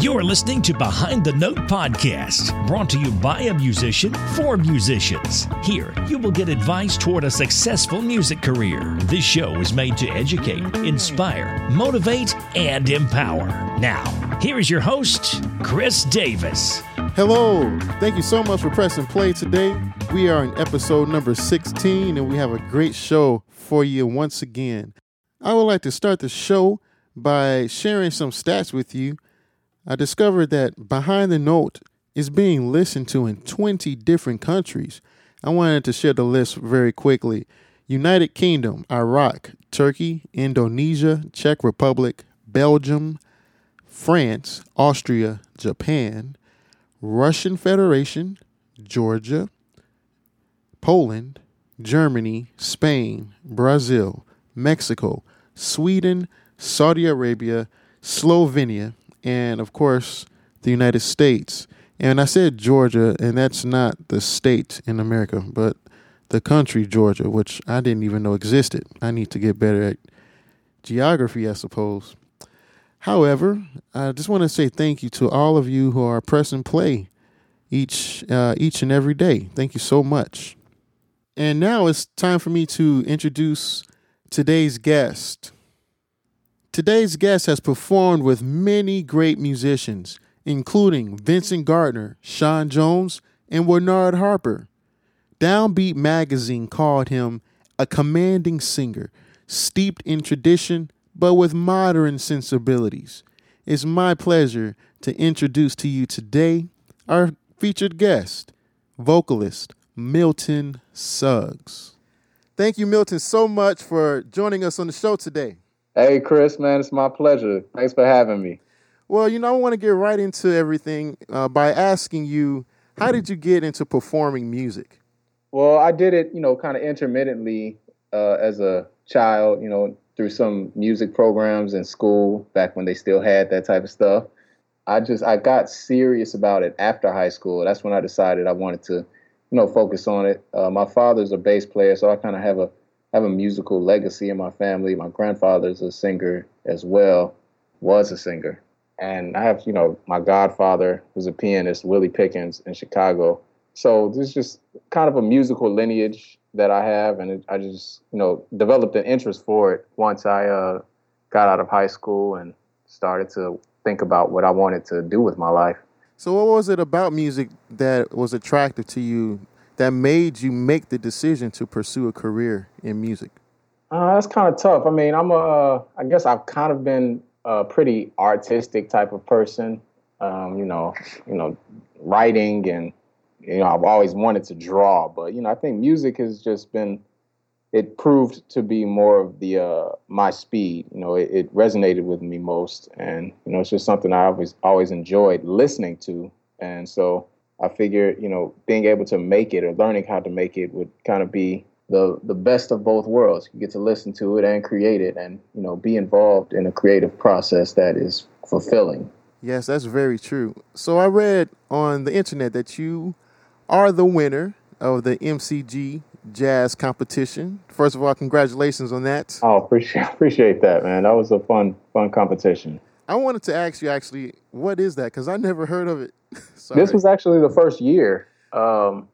You're listening to Behind the Note podcast, brought to you by a musician for musicians. Here, you will get advice toward a successful music career. This show is made to educate, inspire, motivate, and empower. Now, here is your host, Chris Davis. Hello. Thank you so much for pressing play today. We are in episode number 16 and we have a great show for you once again. I would like to start the show by sharing some stats with you I discovered that Behind the Note is being listened to in 20 different countries. I wanted to share the list very quickly United Kingdom, Iraq, Turkey, Indonesia, Czech Republic, Belgium, France, Austria, Japan, Russian Federation, Georgia, Poland, Germany, Spain, Brazil, Mexico, Sweden, Saudi Arabia, Slovenia, and of course the United States. And I said Georgia, and that's not the state in America, but the country Georgia, which I didn't even know existed. I need to get better at geography, I suppose. However, I just want to say thank you to all of you who are pressing play each uh, each and every day. Thank you so much. And now it's time for me to introduce today's guest. Today's guest has performed with many great musicians, including Vincent Gardner, Sean Jones, and Bernard Harper. Downbeat magazine called him a commanding singer, steeped in tradition but with modern sensibilities. It's my pleasure to introduce to you today our featured guest, vocalist Milton Suggs. Thank you, Milton, so much for joining us on the show today. Hey, Chris, man, it's my pleasure. Thanks for having me. Well, you know, I want to get right into everything uh, by asking you, how did you get into performing music? Well, I did it, you know, kind of intermittently uh, as a child, you know, through some music programs in school back when they still had that type of stuff. I just I got serious about it after high school. That's when I decided I wanted to, you know, focus on it. Uh, my father's a bass player, so I kind of have a have a musical legacy in my family. My grandfather's a singer as well, was a singer. And I have, you know, my godfather was a pianist, Willie Pickens in Chicago. So this is just kind of a musical lineage that I have. And it, I just, you know, developed an interest for it once I uh, got out of high school and started to think about what I wanted to do with my life. So, what was it about music that was attractive to you that made you make the decision to pursue a career in music? Uh, that's kind of tough. I mean, I'm a, uh, I guess I've kind of been a pretty artistic type of person. Um, you know, you know, writing and you know, I've always wanted to draw, but you know, I think music has just been it proved to be more of the uh, my speed. You know, it, it, resonated with me most, and you know, it's just something I always always enjoyed listening to, and so I figured, you know, being able to make it or learning how to make it would kind of be the the best of both worlds. You get to listen to it and create it, and you know, be involved in a creative process that is fulfilling. Yes, that's very true. So I read on the internet that you are the winner of the MCG Jazz competition. First of all, congratulations on that. Oh, appreciate appreciate that, man. That was a fun fun competition. I wanted to ask you actually, what is that? Because I never heard of it. this was actually the first year um,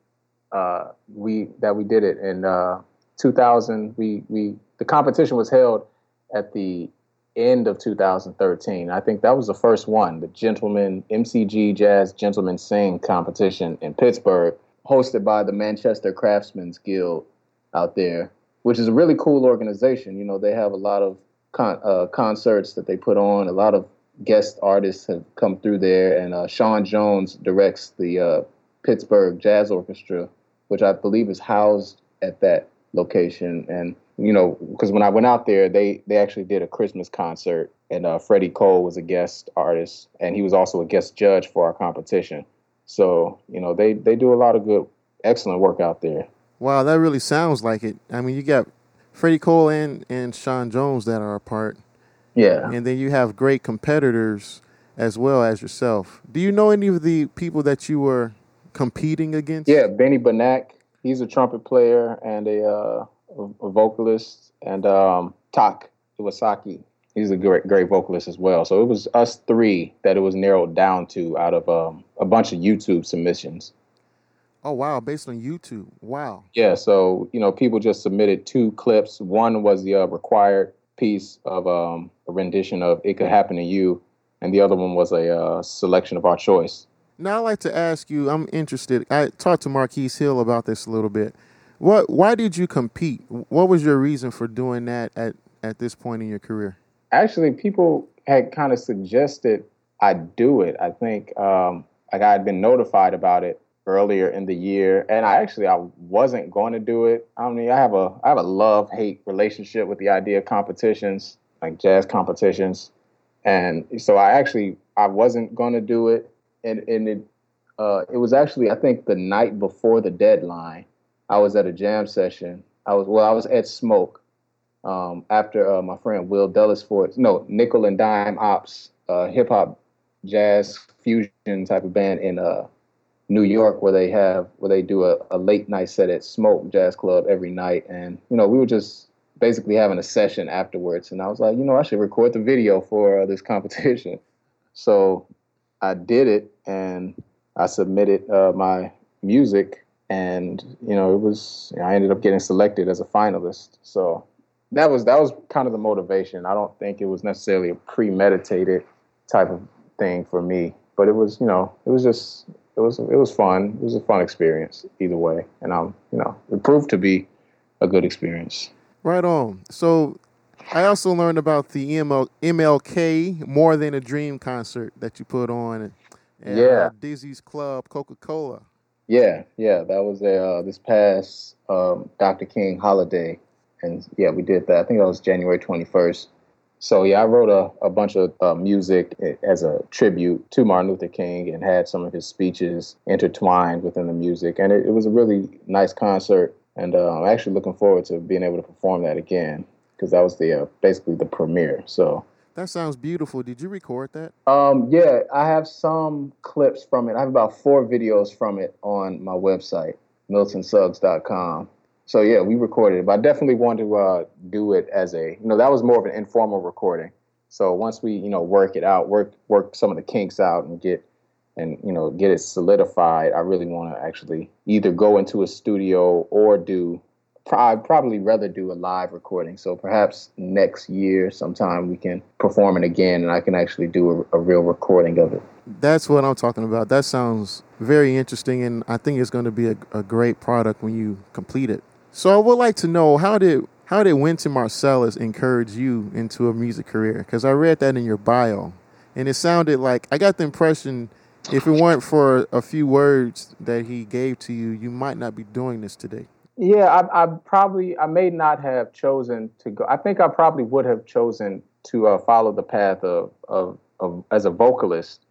uh, we that we did it in uh, 2000. We we the competition was held at the end of 2013. I think that was the first one, the Gentleman MCG Jazz Gentlemen Sing competition in Pittsburgh, hosted by the Manchester Craftsmen's Guild out there, which is a really cool organization. You know, they have a lot of con- uh, concerts that they put on. A lot of guest artists have come through there, and uh, Sean Jones directs the uh, Pittsburgh Jazz Orchestra, which I believe is housed at that location. And you know, because when I went out there, they they actually did a Christmas concert, and uh, Freddie Cole was a guest artist, and he was also a guest judge for our competition. So you know, they they do a lot of good, excellent work out there. Wow, that really sounds like it. I mean, you got Freddie Cole and, and Sean Jones that are a part. Yeah. And then you have great competitors as well as yourself. Do you know any of the people that you were competing against? Yeah, Benny Benack. He's a trumpet player and a, uh, a vocalist, and um, Tak Iwasaki. he's a great great vocalist as well. So it was us three that it was narrowed down to out of um, a bunch of YouTube submissions. Oh wow, based on YouTube. Wow. Yeah, so you know, people just submitted two clips. One was the uh, required piece of um, a rendition of "It Could Happen to You," and the other one was a uh, selection of our choice. Now I'd like to ask you. I'm interested. I talked to Marquis Hill about this a little bit. What? Why did you compete? What was your reason for doing that at at this point in your career? Actually, people had kind of suggested I do it. I think um, like I had been notified about it earlier in the year, and I actually I wasn't going to do it. I mean, I have a I have a love hate relationship with the idea of competitions, like jazz competitions, and so I actually I wasn't going to do it, and and it uh, it was actually I think the night before the deadline, I was at a jam session. I was well, I was at Smoke um, after uh, my friend Will Delisfort, no Nickel and Dime Ops, uh, hip hop jazz fusion type of band in uh New York where they have where they do a, a late night set at Smoke Jazz Club every night, and you know we were just basically having a session afterwards, and I was like, you know, I should record the video for uh, this competition. So I did it, and I submitted uh, my music, and you know it was I ended up getting selected as a finalist. So that was that was kind of the motivation. I don't think it was necessarily a premeditated type of thing for me, but it was you know it was just it was it was fun. It was a fun experience either way, and um, you know, it proved to be a good experience. Right on. So, I also learned about the ML, MLK More Than a Dream concert that you put on at yeah. uh, Dizzy's Club, Coca Cola. Yeah, yeah, that was a uh, this past um, Dr. King holiday, and yeah, we did that. I think that was January twenty first. So yeah, I wrote a, a bunch of uh, music as a tribute to Martin Luther King and had some of his speeches intertwined within the music, and it, it was a really nice concert. And uh, I'm actually looking forward to being able to perform that again because that was the uh, basically the premiere. So that sounds beautiful. Did you record that? Um, yeah, I have some clips from it. I have about four videos from it on my website, miltonsuggs.com so yeah, we recorded it, but I definitely wanted to uh, do it as a, you know, that was more of an informal recording. So once we, you know, work it out, work work some of the kinks out, and get and you know get it solidified, I really want to actually either go into a studio or do. I'd probably rather do a live recording. So perhaps next year, sometime we can perform it again, and I can actually do a, a real recording of it. That's what I'm talking about. That sounds very interesting, and I think it's going to be a, a great product when you complete it. So I would like to know how did how did Wynton Marsalis encourage you into a music career? Because I read that in your bio, and it sounded like I got the impression if it weren't for a few words that he gave to you, you might not be doing this today. Yeah, I, I probably I may not have chosen to go. I think I probably would have chosen to uh, follow the path of, of of as a vocalist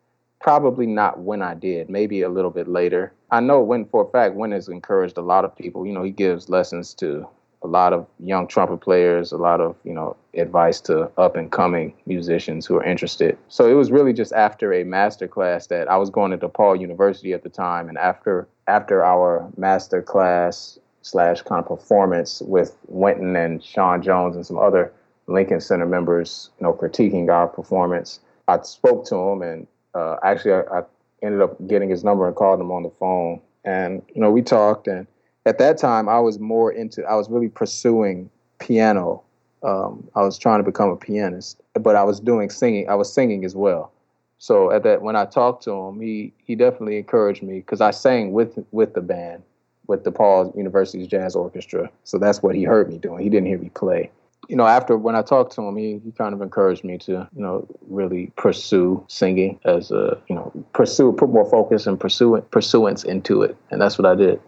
Probably not when I did, maybe a little bit later. I know when, for a fact, when has encouraged a lot of people. You know, he gives lessons to a lot of young trumpet players, a lot of, you know, advice to up and coming musicians who are interested. So it was really just after a master class that I was going to DePaul University at the time. And after after our master class slash kind of performance with Wynton and Sean Jones and some other Lincoln Center members, you know, critiquing our performance, I spoke to him and uh, actually, I, I, ended up getting his number and called him on the phone. And, you know, we talked. And at that time, I was more into, I was really pursuing piano. Um, I was trying to become a pianist, but I was doing singing. I was singing as well. So at that, when I talked to him, he he definitely encouraged me because I sang with with the band, with DePaul University's jazz orchestra. So that's what he heard me doing. He didn't hear me play you know, after when I talked to him, he, he kind of encouraged me to, you know, really pursue singing as a, you know, pursue, put more focus and pursue pursuance into it. And that's what I did.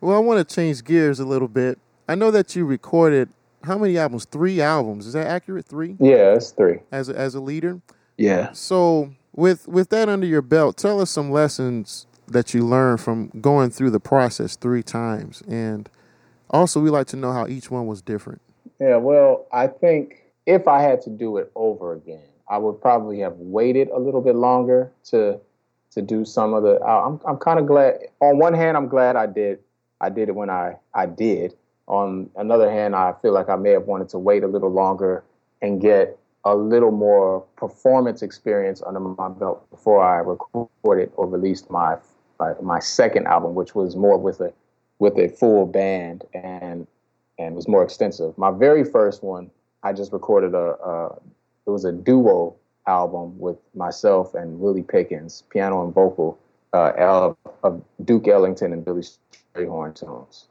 Well, I want to change gears a little bit. I know that you recorded how many albums? Three albums. Is that accurate? Three? Yeah, it's three. As a, as a leader? Yeah. So with with that under your belt, tell us some lessons that you learned from going through the process three times. And also we like to know how each one was different. Yeah, well, I think if I had to do it over again, I would probably have waited a little bit longer to to do some of the. I'm I'm kind of glad. On one hand, I'm glad I did I did it when I I did. On another hand, I feel like I may have wanted to wait a little longer and get a little more performance experience under my belt before I recorded or released my my, my second album, which was more with a with a full band and and was more extensive. My very first one, I just recorded a, a it was a duo album with myself and Willie Pickens, piano and vocal, uh, of Duke Ellington and Billy Strayhorn tunes.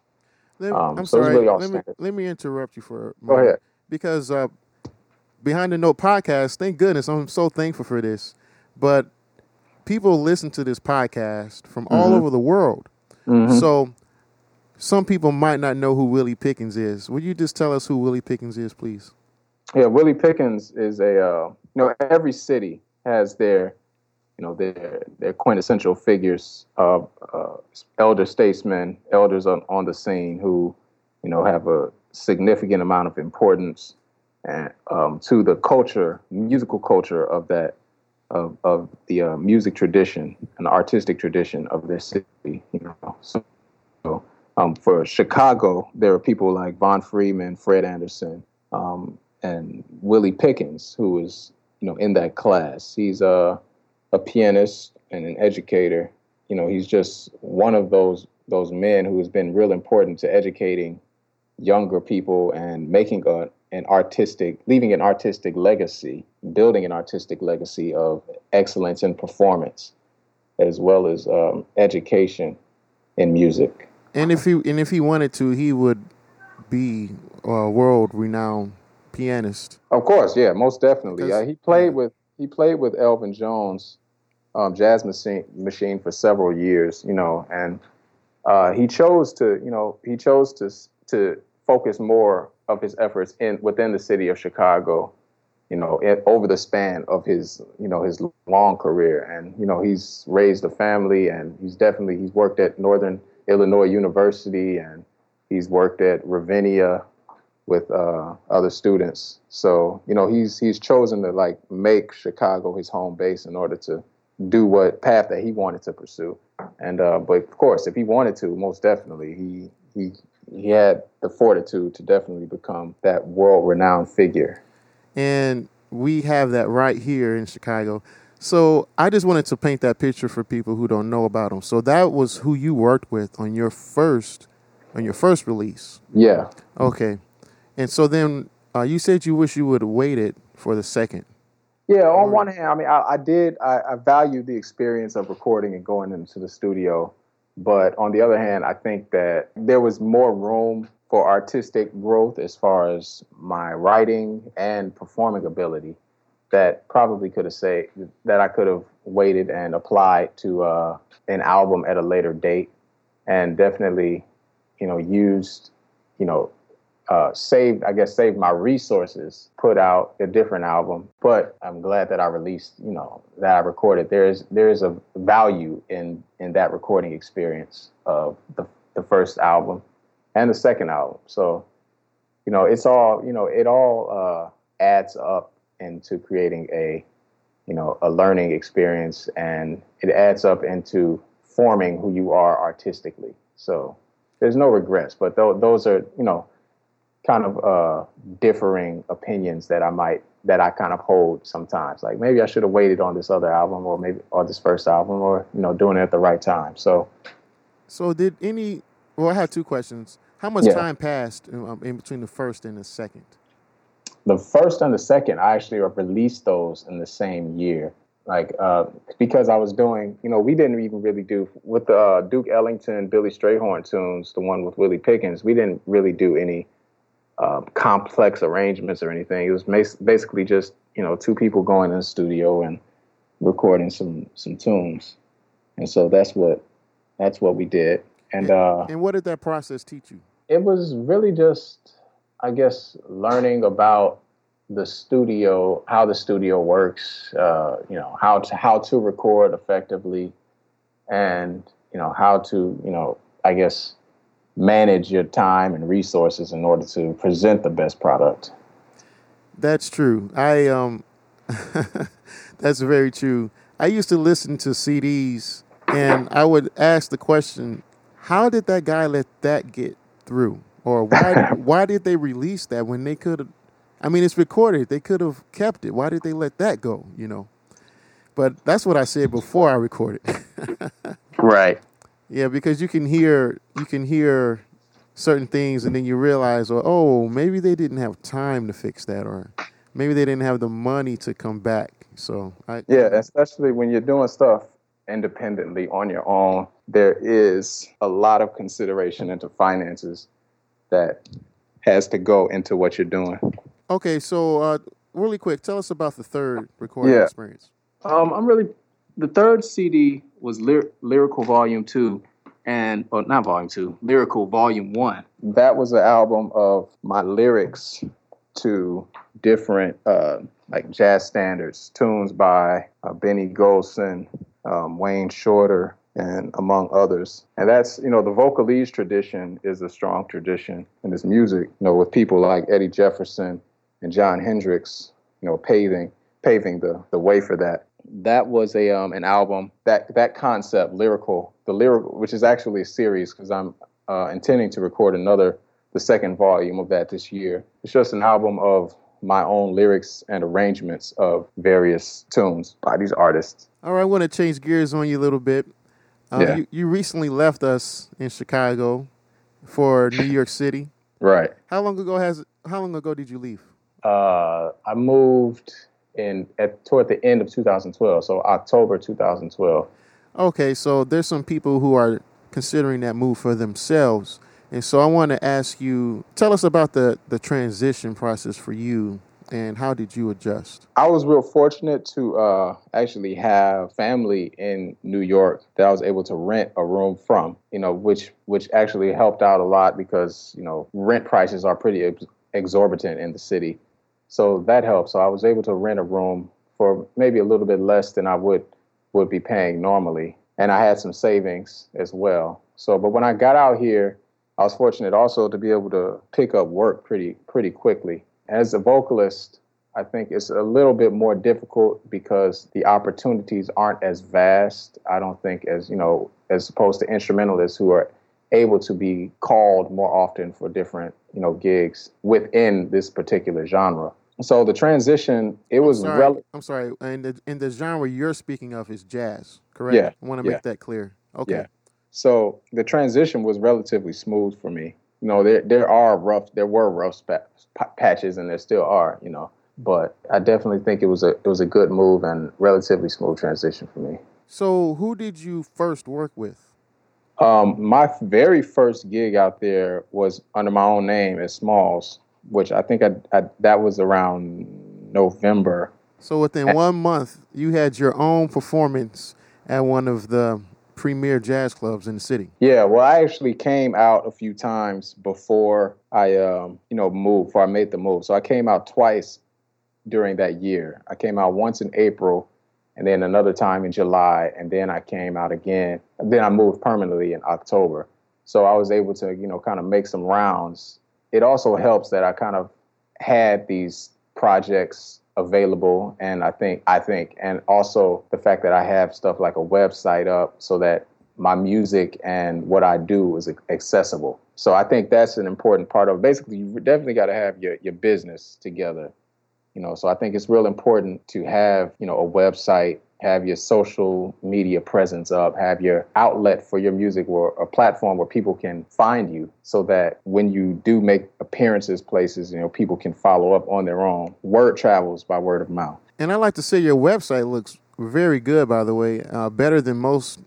Let, um, I'm so sorry. Really let, me, let me interrupt you for a moment. Go ahead. Because uh, Behind the Note podcast, thank goodness, I'm so thankful for this. But people listen to this podcast from mm-hmm. all over the world. Mm-hmm. So some people might not know who Willie Pickens is. Will you just tell us who Willie Pickens is, please? Yeah, Willie Pickens is a uh, you know every city has their you know their their quintessential figures of uh, elder statesmen, elders on, on the scene who you know have a significant amount of importance and um, to the culture, musical culture of that of of the uh, music tradition and the artistic tradition of their city. You know, so, so um, for Chicago, there are people like Von Freeman, Fred Anderson, um, and Willie Pickens, who is you know in that class. He's a a pianist and an educator. You know, he's just one of those those men who has been real important to educating younger people and making a, an artistic, leaving an artistic legacy, building an artistic legacy of excellence in performance, as well as um, education in music. And if he and if he wanted to, he would be a world renowned pianist. Of course, yeah, most definitely. Uh, he played with he played with Elvin Jones, um, jazz machine machine for several years. You know, and uh, he chose to you know he chose to to focus more of his efforts in within the city of Chicago, you know, it, over the span of his, you know, his long career. And you know, he's raised a family, and he's definitely he's worked at Northern Illinois University, and he's worked at Ravinia with uh, other students. So you know, he's he's chosen to like make Chicago his home base in order to do what path that he wanted to pursue. And uh, but of course, if he wanted to, most definitely he he he had the fortitude to definitely become that world renowned figure. And we have that right here in Chicago. So I just wanted to paint that picture for people who don't know about him. So that was who you worked with on your first on your first release. Yeah. Okay. And so then uh, you said you wish you would have waited for the second. Yeah. On one hand, I mean, I, I did. I, I valued the experience of recording and going into the studio but on the other hand, I think that there was more room for artistic growth as far as my writing and performing ability that probably could have say that I could have waited and applied to uh, an album at a later date and definitely, you know, used, you know, uh, saved, I guess, saved my resources, put out a different album. But I'm glad that I released, you know, that I recorded. There is there is a value in in that recording experience of the the first album and the second album. So, you know, it's all you know, it all uh, adds up into creating a you know a learning experience, and it adds up into forming who you are artistically. So there's no regrets, but th- those are you know kind of uh, differing opinions that I might that I kind of hold sometimes. Like maybe I should have waited on this other album, or maybe or this first album, or you know, doing it at the right time. So, so did any? Well, I have two questions. How much yeah. time passed in, um, in between the first and the second? The first and the second, I actually released those in the same year. Like uh, because I was doing, you know, we didn't even really do with the uh, Duke Ellington, Billy Strayhorn tunes, the one with Willie Pickens. We didn't really do any um, complex arrangements or anything. It was basically just you know two people going in the studio and recording some some tunes, and so that's what that's what we did. And uh, and what did that process teach you? It was really just, I guess, learning about the studio, how the studio works, uh, you know, how to how to record effectively, and you know how to you know I guess manage your time and resources in order to present the best product. That's true. I um that's very true. I used to listen to CDs and I would ask the question, how did that guy let that get through? Or why why did they release that when they could have? I mean, it's recorded. They could have kept it. Why did they let that go? You know. But that's what I said before I recorded. right. Yeah, because you can hear you can hear certain things, and then you realize, well, oh, maybe they didn't have time to fix that, or maybe they didn't have the money to come back. So I yeah, especially when you're doing stuff independently on your own, there is a lot of consideration into finances that has to go into what you're doing. Okay, so uh, really quick, tell us about the third recording Yeah. experience. Um, I'm really the third CD was Lyr- Lyrical Volume Two, and or not Volume Two, Lyrical Volume One. That was an album of my lyrics to different uh, like jazz standards, tunes by uh, Benny Golson, um, Wayne Shorter, and among others. And that's you know the vocalese tradition is a strong tradition in this music. You know with people like Eddie Jefferson and Jon Hendricks, you know paving paving the the way for that that was a um, an album that that concept lyrical the lyrical which is actually a series because i'm uh, intending to record another the second volume of that this year it's just an album of my own lyrics and arrangements of various tunes by these artists All right, I want to change gears on you a little bit. Um, Yeah. you, you recently left us in Chicago for New York City. right How long ago has how long ago did you leave? uh, i moved in at toward the end of 2012 so october 2012 Okay, so there's some people who are considering that move for themselves. And so I want to ask you, tell us about the, the transition process for you and how did you adjust? I was real fortunate to uh, actually have family in New York that I was able to rent a room from. You know, which which actually helped out a lot because you know rent prices are pretty ex- exorbitant in the city, so that helped. So I was able to rent a room for maybe a little bit less than I would would be paying normally, and I had some savings as well. So, but when I got out here, I was fortunate also to be able to pick up work pretty pretty quickly. As a vocalist, I think it's a little bit more difficult because the opportunities aren't as vast. I don't think as you know, as opposed to instrumentalists who are able to be called more often for different you know gigs within this particular genre. So the transition, it was sorry, rel- I'm sorry. And the, in the genre you're speaking of is jazz, correct? Yeah, I want to yeah. make that clear. Okay. Yeah. So the transition was relatively smooth for me. You know, there there are rough, there were rough pa- patches, and there still are. You know, but I definitely think it was a it was a good move and relatively smooth transition for me. So who did you first work with? Um, my very first gig out there was under my own name as Smalls, which I think I, I that was around November. So within one month, you had your own performance at one of the premier jazz clubs in the city. Yeah, well, I actually came out a few times before I, um, you know, moved. Before I made the move, so I came out twice during that year. I came out once in April, and then another time in July, and then I came out again. Then I moved permanently in October. So I was able to, you know, kind of make some rounds. It also helps that I kind of had these projects available and I think I think and also the fact that I have stuff like a website up so that my music and what I do is accessible. So I think that's an important part of basically you definitely got to have your your business together. You know, so I think it's real important to have, you know, a website, have your social media presence up, have your outlet for your music or a platform where people can find you so that when you do make appearances places, you know, people can follow up on their own. Word travels by word of mouth. And I like to say your website looks very good, by the way, uh, better than most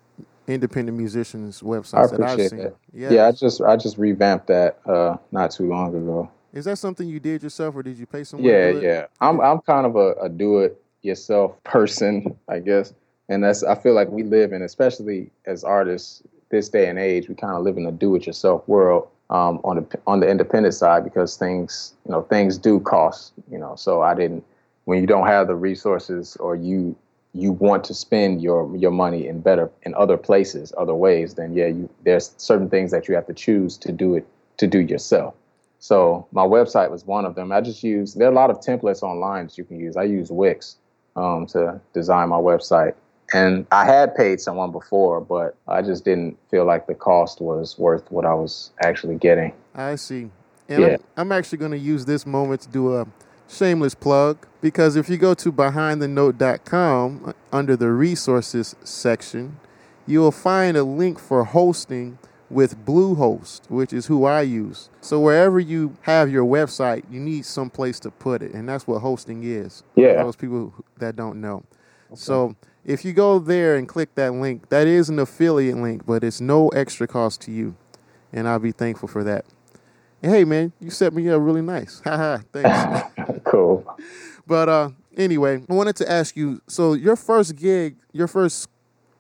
independent musicians' websites I that I've seen. that. Yeah. Yeah, I just I just revamped that uh not too long ago. Is that something you did yourself, or did you pay someone? Yeah, to do it? yeah. I'm I'm kind of a, a do it yourself person, I guess. And that's I feel like we live in, especially as artists this day and age, we kind of live in a do it yourself world um, on the on the independent side because things you know things do cost you know. So I didn't when you don't have the resources or you you want to spend your your money in better in other places, other ways, then yeah, you there's certain things that you have to choose to do it to do yourself. So my website was one of them. I just use there are a lot of templates online that you can use. I use Wix um, to design my website, and I had paid someone before, but I just didn't feel like the cost was worth what I was actually getting. I see. And Yeah. I'm, I'm actually going to use this moment to do a shameless plug because if you go to behindthenote.com uh, under the resources section, you will find a link for hosting with Bluehost, which is who I use. So wherever you have your website, you need some place to put it, and that's what hosting is. Yeah. Those people that don't know. So if you go there and click that link, that is an affiliate link, but it's no extra cost to you, and I'll be thankful for that. And hey, man, you set me up really nice. Haha, thanks. cool. But uh, anyway, I wanted to ask you. So your first gig, your first,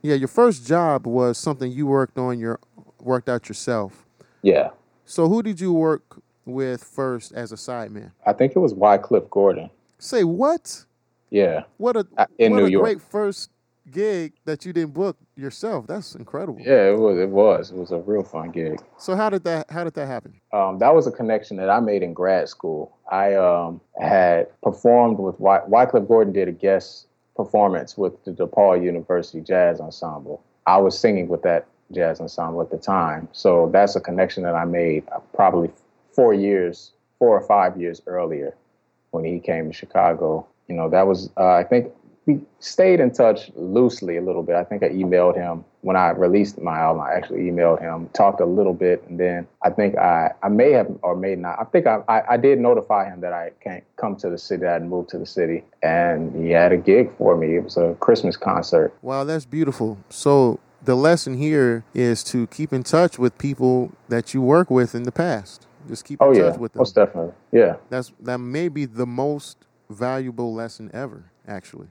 yeah, your first job was something you worked on your worked out yourself. Yeah. So who did you work with first as a sideman? I think it was Wycliffe Gordon. Say what? Yeah. What a Uh, in what New a York. great first gig that you didn't book yourself. That's incredible. Yeah, it was. It was. It was a real fun gig. So how did that how did that happen? Um, that was a connection that I made in grad school. I um, had performed with Wy- Wycliffe Gordon did a guest performance with the DePaul University Jazz Ensemble. I was singing with that jazz ensemble at the time, so that's a connection that I made uh, probably four years, four or five years earlier when he came to Chicago. You know, that was uh, I think we stayed in touch loosely a little bit. I think I emailed him when I released my album. I actually emailed him, talked a little bit, and then I think I, I may have or may not. I think I, I, I did notify him that I can't come to the city. I had moved to the city, and he had a gig for me. It was a Christmas concert. Wow, that's beautiful. So the lesson here is to keep in touch with people that you work with in the past. Just keep in Oh touch with them. most definitely. Yeah, That's that may be the most valuable lesson ever, actually.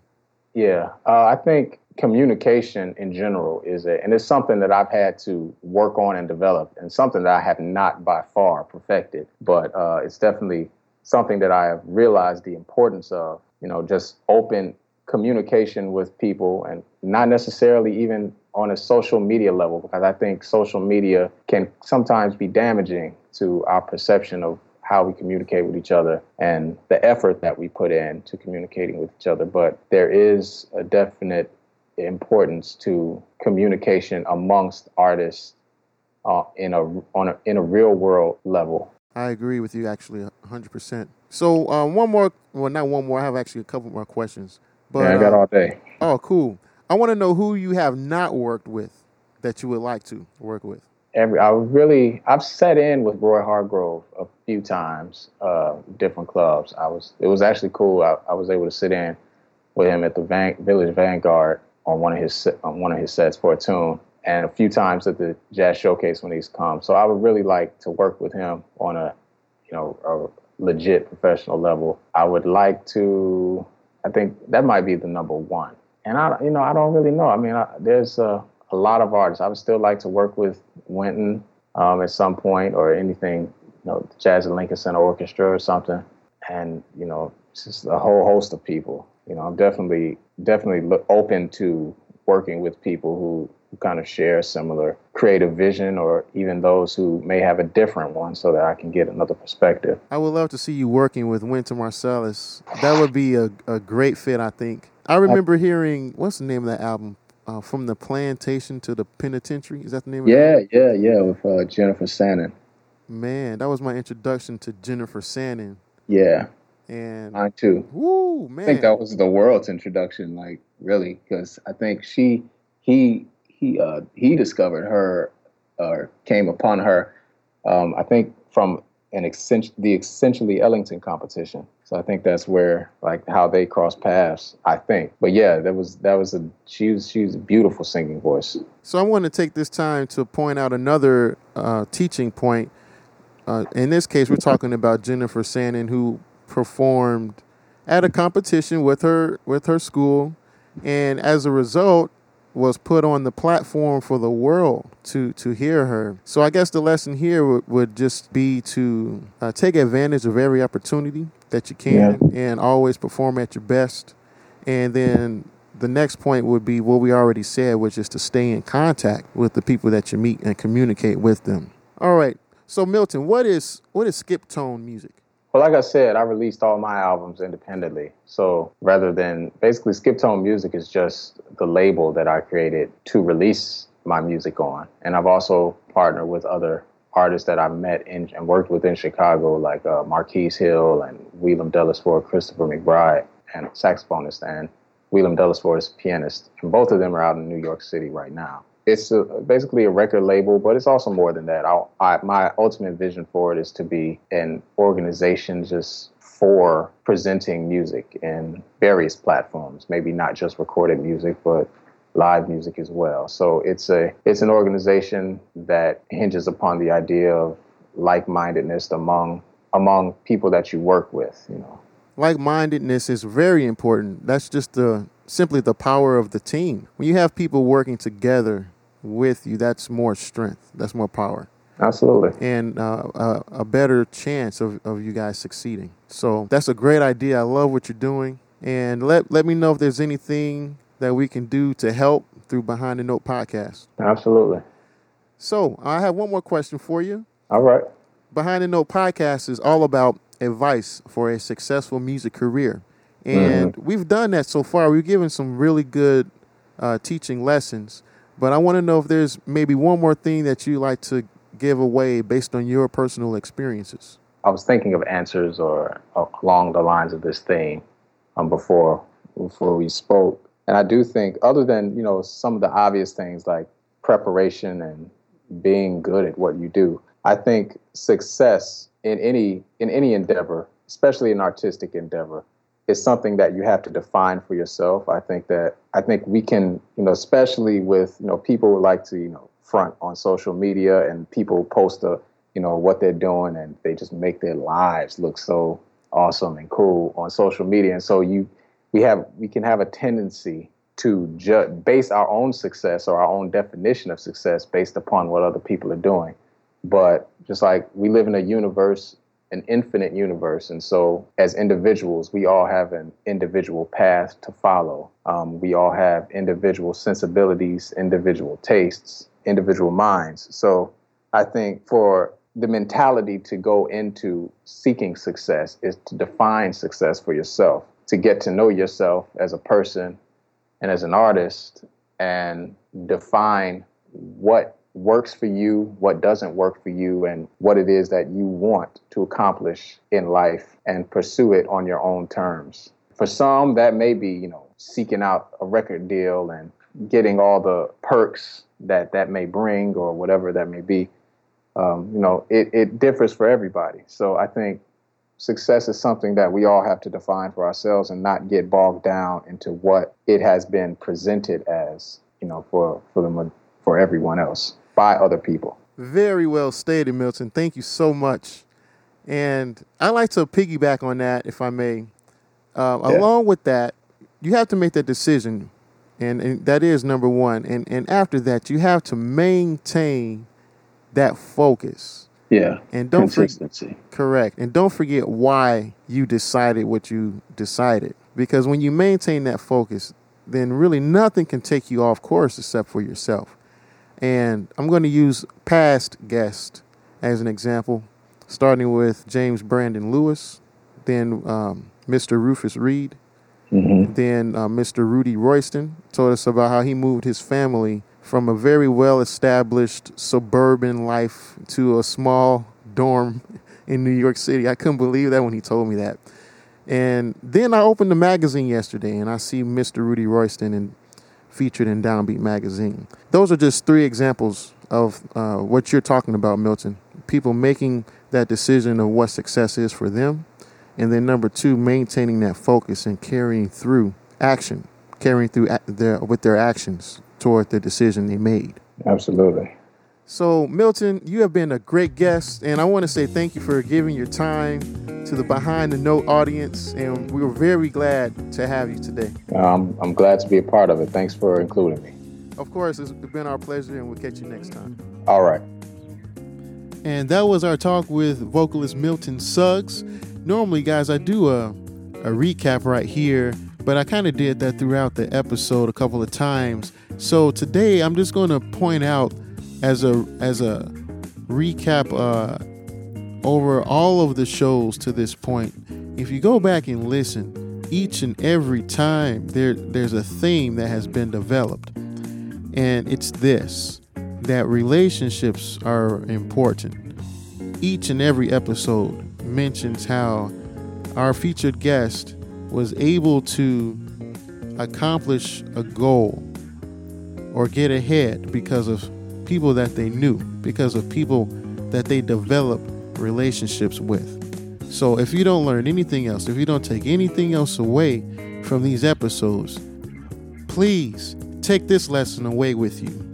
yeah. Uh, I think communication in general is it, and it's something that I've had to work on and develop, and something that I have not by far perfected. But uh, it's definitely something that I have realized the importance of. You know, just open communication with people, and not necessarily even on a social media level, because I think social media can sometimes be damaging to our perception of how we communicate with each other and the effort that we put in to communicating with each other. But there is a definite importance to communication amongst artists uh, in a on a in a real world level. I agree with you actually 100%. So, uh, one more, well, not one more, I have actually a couple more questions. But yeah, I got uh, all day. Oh, cool. I want to know who you have not worked with that you would like to work with. Every I really I've sat in with Roy Hargrove a few times, uh, different clubs. I was it was actually cool. I, I was able to sit in with him at the Van, Village Vanguard on one of his on one of his sets for a tune, and a few times at the Jazz Showcase when he's come. So I would really like to work with him on a you know a legit professional level. I would like to. I think that might be the number one. And I you know I don't really know. I mean I, there's a, a lot of artists. I would still like to work with Wynton um, at some point or anything you know Jazz at Lincoln Center Orchestra or something. And you know just a whole host of people. You know I'm definitely definitely open to working with people who who kind of share similar creative vision or even those who may have a different one so that I can get another perspective. I would love to see you working with Wynton Marsalis. That would be a, a great fit, I think. I remember hearing, what's the name of that album? Uh, From the Plantation to the Penitentiary? Is that the name of it? yeah, yeah, yeah, with uh, Jennifer Sanon. Man, that was my introduction to Jennifer Sanon. Yeah, And, mine too. woo, I think that was the world's introduction, like really, because I think she, he, he, uh, he discovered her, or came upon her. Um, I think from an the essentially Ellington competition. So I think that's where like how they crossed paths. I think, but yeah, that was that was a she was she was a beautiful singing voice. So I want to take this time to point out another uh, teaching point. Uh, in this case, we're talking about Jennifer Sanon, who performed at a competition with her with her school, and as a result, was put on the platform for the world to to hear her. So I guess the lesson here would, would just be to uh, take advantage of every opportunity that you can, and always perform at your best. And then the next point would be what we already said, which is to stay in contact with the people that you meet and communicate with them. All right. So Milton, what is what is skip tone music? Well, like I said, I released all my albums independently. So rather than basically Skip Tone Music is just the label that I created to release my music on. And I've also partnered with other artists that I met in, and worked with in Chicago, like uh, Marquis Hill and Willerm Delisfort, Christopher McBride, and saxophonist, and Willerm Delisfort is pianist. And both of them are out in New York City right now. It's a, basically a record label, but it's also more than that. I, my ultimate vision for it is to be an organization just for presenting music in various platforms, maybe not just recorded music, but live music as well. So it's a it's an organization that hinges upon the idea of like-mindedness among among people that you work with, you know. Like-mindedness is very important. That's just the simply the power of the team. When you have people working together with you, that's more strength. That's more power. Absolutely. And uh, a, a better chance of, of you guys succeeding. So that's a great idea. I love what you're doing. And let, let me know if there's anything that we can do to help through Behind the Note podcast. Absolutely. So I have one more question for you. All right. Behind the Note podcast is all about advice for a successful music career. And mm-hmm. we've done that so far. We've given some really good uh, teaching lessons. But I want to know if there's maybe one more thing that you like to give away based on your personal experiences. I was thinking of answers or along the lines of this theme um, before before we spoke. And I do think, other than you know some of the obvious things like preparation and being good at what you do, I think success in any in any endeavor, especially an artistic endeavor, is something that you have to define for yourself. I think that I think we can, you know, especially with you know people who like to you know front on social media and people post a you know what they're doing and they just make their lives look so awesome and cool on social media and so you we have we can have a tendency to ju- base our own success or our own definition of success based upon what other people are doing. But just like we live in a universe, an infinite universe, and so as individuals, we all have an individual path to follow. Um, we all have individual sensibilities, individual tastes, individual minds. So I think for the mentality to go into seeking success is to define success for yourself to get to know yourself as a person and as an artist and define what works for you, what doesn't work for you, and what it is that you want to accomplish in life and pursue it on your own terms. For some, that may be, you know, seeking out a record deal and getting all the perks that that may bring or whatever that may be. Um, you know, it, it differs for everybody. So I think success is something that we all have to define for ourselves and not get bogged down into what it has been presented as, you know, for for the for everyone else by other people. Very well stated, Milton. Thank you so much. And I like to piggyback on that, if I may. Uh, yeah. Along with that, you have to make that decision, and, and that is number one. And and after that, you have to maintain that focus yeah. And don't consistency. For, correct. And don't forget why you decided what you decided. Because when you maintain that focus, then really nothing can take you off course except for yourself. And I'm going to use past guests as an example, starting with James Brandon Lewis, then um, Mr. Rufus Reid, mm-hmm. then uh, Mr. Rudy Royston told us about how he moved his family from a very well established suburban life to a small dorm in New York City. I couldn't believe that when he told me that. And then I opened the magazine yesterday and I see Mr. Rudy Royston and featured in Downbeat magazine. Those are just three examples of uh, what you're talking about, Milton. People making that decision of what success is for them. And then number two, maintaining that focus and carrying through action, carrying through their, with their actions toward the decision they made. Absolutely. So, Milton, you have been a great guest, and I want to say thank you for giving your time to the Behind the Note audience, and we are very glad to have you today. Um, I'm glad to be a part of it. Thanks for including me. Of course, it's been our pleasure, and we'll catch you next time. All right. And that was our talk with vocalist Milton Suggs. Normally, guys, I do a, a recap right here, but I kind of did that throughout the episode a couple of times so today I'm just going to point out as a as a recap uh, over all of the shows to this point. If you go back and listen, each and every time there there's a theme that has been developed, and it's this: that relationships are important. Each and every episode mentions how our featured guest was able to accomplish a goal or get ahead because of people that they knew, because of people that they developed relationships with. So if you don't learn anything else, if you don't take anything else away from these episodes, please take this lesson away with you.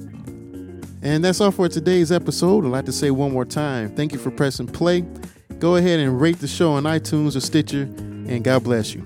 And that's all for today's episode. I'd like to say one more time thank you for pressing play. Go ahead and rate the show on iTunes or Stitcher, and God bless you.